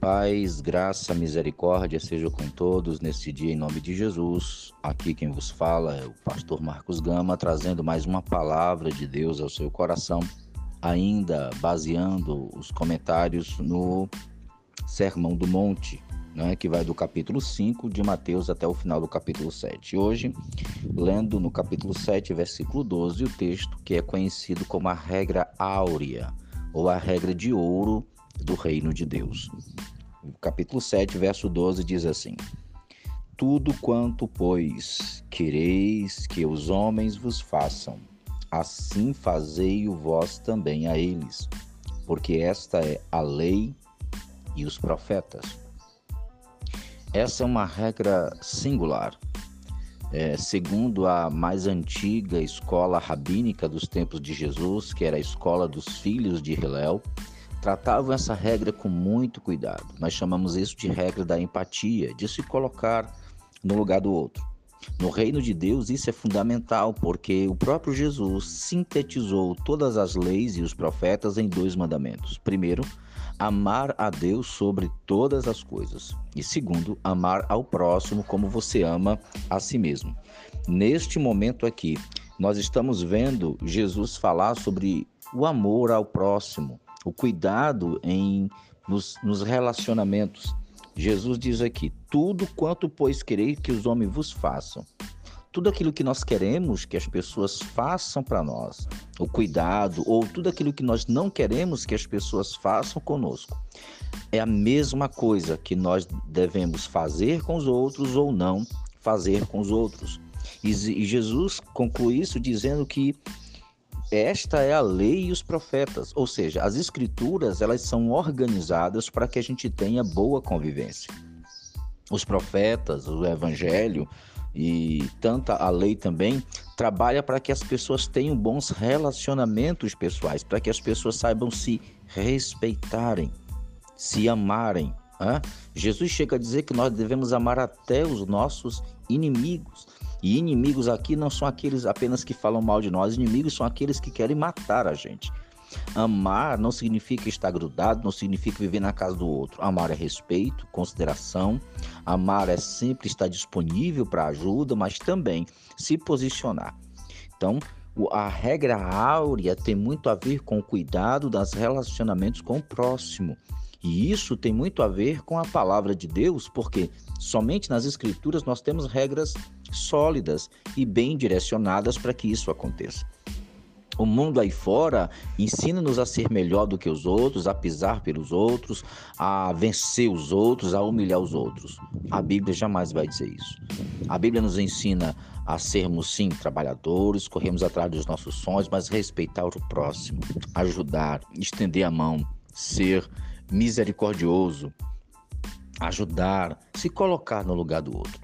Paz, graça, misericórdia seja com todos neste dia em nome de Jesus. Aqui quem vos fala é o pastor Marcos Gama, trazendo mais uma palavra de Deus ao seu coração, ainda baseando os comentários no Sermão do Monte, né, que vai do capítulo 5 de Mateus até o final do capítulo 7. Hoje, lendo no capítulo 7, versículo 12, o texto que é conhecido como a regra áurea ou a regra de ouro do reino de Deus. Capítulo 7, verso 12 diz assim: Tudo quanto, pois, quereis que os homens vos façam, assim fazei-o vós também a eles, porque esta é a lei e os profetas. Essa é uma regra singular. É, segundo a mais antiga escola rabínica dos tempos de Jesus, que era a escola dos filhos de Hilel, tratavam essa regra com muito cuidado. Nós chamamos isso de regra da empatia, de se colocar no lugar do outro. No reino de Deus, isso é fundamental, porque o próprio Jesus sintetizou todas as leis e os profetas em dois mandamentos. Primeiro, amar a Deus sobre todas as coisas. E segundo, amar ao próximo como você ama a si mesmo. Neste momento aqui, nós estamos vendo Jesus falar sobre o amor ao próximo, o cuidado em nos, nos relacionamentos. Jesus diz aqui: tudo quanto pois querer que os homens vos façam. Tudo aquilo que nós queremos que as pessoas façam para nós, o cuidado, ou tudo aquilo que nós não queremos que as pessoas façam conosco, é a mesma coisa que nós devemos fazer com os outros ou não fazer com os outros. E Jesus conclui isso dizendo que esta é a lei e os profetas, ou seja, as escrituras elas são organizadas para que a gente tenha boa convivência. Os profetas, o evangelho e tanta a lei também trabalha para que as pessoas tenham bons relacionamentos pessoais, para que as pessoas saibam se respeitarem, se amarem. Hein? Jesus chega a dizer que nós devemos amar até os nossos inimigos. E inimigos aqui não são aqueles apenas que falam mal de nós, inimigos são aqueles que querem matar a gente. Amar não significa estar grudado, não significa viver na casa do outro. Amar é respeito, consideração. Amar é sempre estar disponível para ajuda, mas também se posicionar. Então, a regra áurea tem muito a ver com o cuidado das relacionamentos com o próximo. E isso tem muito a ver com a palavra de Deus, porque somente nas Escrituras nós temos regras sólidas e bem direcionadas para que isso aconteça. O mundo aí fora ensina-nos a ser melhor do que os outros, a pisar pelos outros, a vencer os outros, a humilhar os outros. A Bíblia jamais vai dizer isso. A Bíblia nos ensina a sermos, sim, trabalhadores, corremos atrás dos nossos sonhos, mas respeitar o próximo, ajudar, estender a mão, ser misericordioso, ajudar, se colocar no lugar do outro.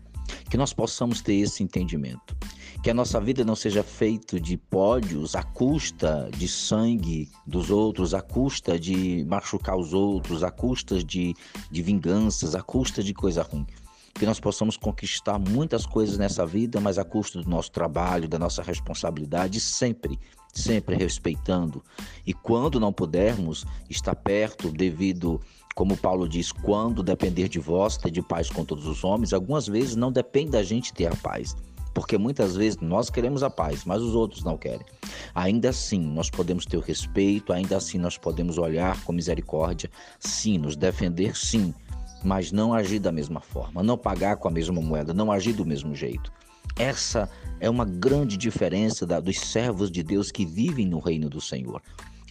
Que nós possamos ter esse entendimento. Que a nossa vida não seja feita de pódios à custa de sangue dos outros, à custa de machucar os outros, à custa de, de vinganças, à custa de coisa ruim. Que nós possamos conquistar muitas coisas nessa vida, mas à custa do nosso trabalho, da nossa responsabilidade, sempre, sempre respeitando. E quando não pudermos estar perto devido como Paulo diz, quando depender de vós, ter de paz com todos os homens, algumas vezes não depende da gente ter a paz. Porque muitas vezes nós queremos a paz, mas os outros não querem. Ainda assim, nós podemos ter o respeito, ainda assim, nós podemos olhar com misericórdia, sim, nos defender, sim, mas não agir da mesma forma, não pagar com a mesma moeda, não agir do mesmo jeito. Essa é uma grande diferença da, dos servos de Deus que vivem no reino do Senhor.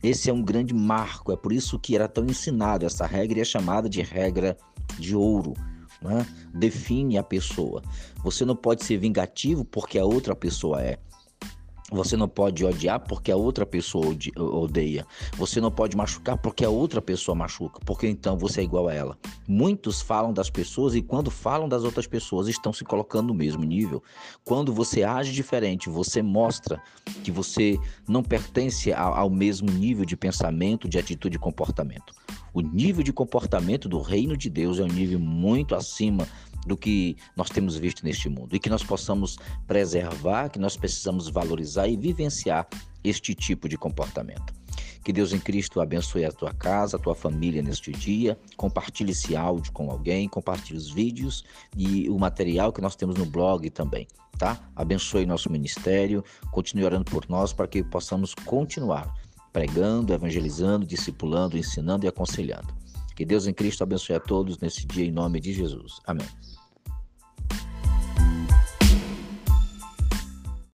Esse é um grande marco, é por isso que era tão ensinado essa regra e é chamada de regra de ouro. Né? Define a pessoa. Você não pode ser vingativo porque a outra pessoa é. Você não pode odiar porque a outra pessoa odeia. Você não pode machucar porque a outra pessoa machuca, porque então você é igual a ela. Muitos falam das pessoas e quando falam das outras pessoas estão se colocando no mesmo nível. Quando você age diferente, você mostra que você não pertence ao mesmo nível de pensamento, de atitude e comportamento. O nível de comportamento do reino de Deus é um nível muito acima do que nós temos visto neste mundo e que nós possamos preservar, que nós precisamos valorizar e vivenciar este tipo de comportamento. Que Deus em Cristo abençoe a tua casa, a tua família neste dia. Compartilhe esse áudio com alguém, compartilhe os vídeos e o material que nós temos no blog também, tá? Abençoe nosso ministério, continue orando por nós para que possamos continuar pregando, evangelizando, discipulando, ensinando e aconselhando. Que Deus em Cristo abençoe a todos nesse dia em nome de Jesus. Amém.